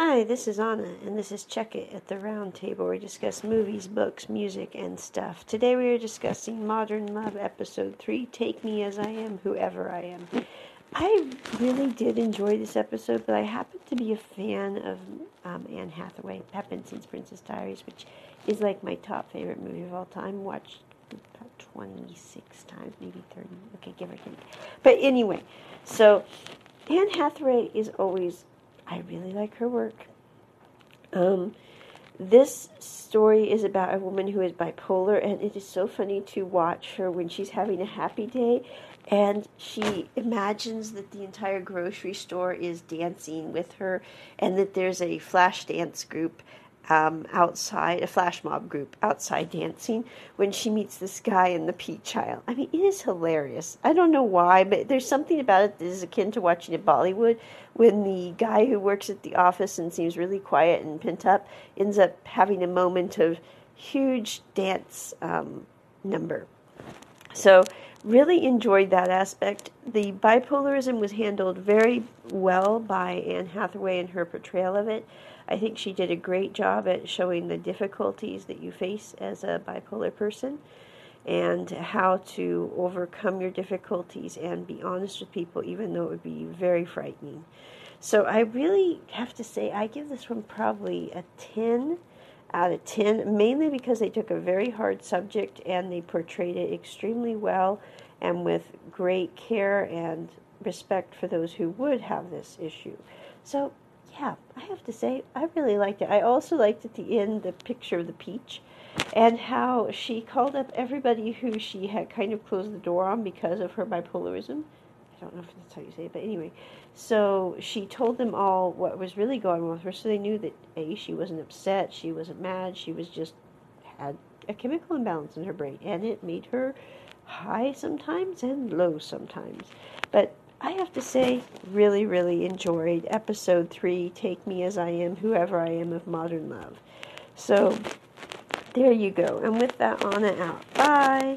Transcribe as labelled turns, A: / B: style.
A: Hi, this is Anna, and this is Check It at the Round Table we discuss movies, books, music, and stuff. Today we are discussing Modern Love Episode 3 Take Me As I Am, Whoever I Am. I really did enjoy this episode, but I happen to be a fan of um, Anne Hathaway, Peppinson's Princess Diaries, which is like my top favorite movie of all time. Watched about 26 times, maybe 30. Okay, give or take. But anyway, so Anne Hathaway is always I really like her work. Um, this story is about a woman who is bipolar, and it is so funny to watch her when she's having a happy day and she imagines that the entire grocery store is dancing with her and that there's a flash dance group um, outside, a flash mob group outside dancing when she meets this guy in the peach aisle. I mean, it is hilarious. I don't know why, but there's something about it that is akin to watching a Bollywood when the guy who works at the office and seems really quiet and pent up ends up having a moment of huge dance um, number. So, really enjoyed that aspect. The bipolarism was handled very well by Anne Hathaway and her portrayal of it. I think she did a great job at showing the difficulties that you face as a bipolar person and how to overcome your difficulties and be honest with people, even though it would be very frightening. So I really have to say, I give this one probably a 10 out of 10, mainly because they took a very hard subject and they portrayed it extremely well and with great care and respect for those who would have this issue. So yeah, I have to say, I really liked it. I also liked at the end the picture of the peach and how she called up everybody who she had kind of closed the door on because of her bipolarism. I don't know if that's how you say it, but anyway. So she told them all what was really going on with her so they knew that A, she wasn't upset, she wasn't mad, she was just had a chemical imbalance in her brain and it made her high sometimes and low sometimes. But I have to say, really, really enjoyed episode three Take Me As I Am, Whoever I Am of Modern Love. So, there you go. And with that, Anna out. Bye.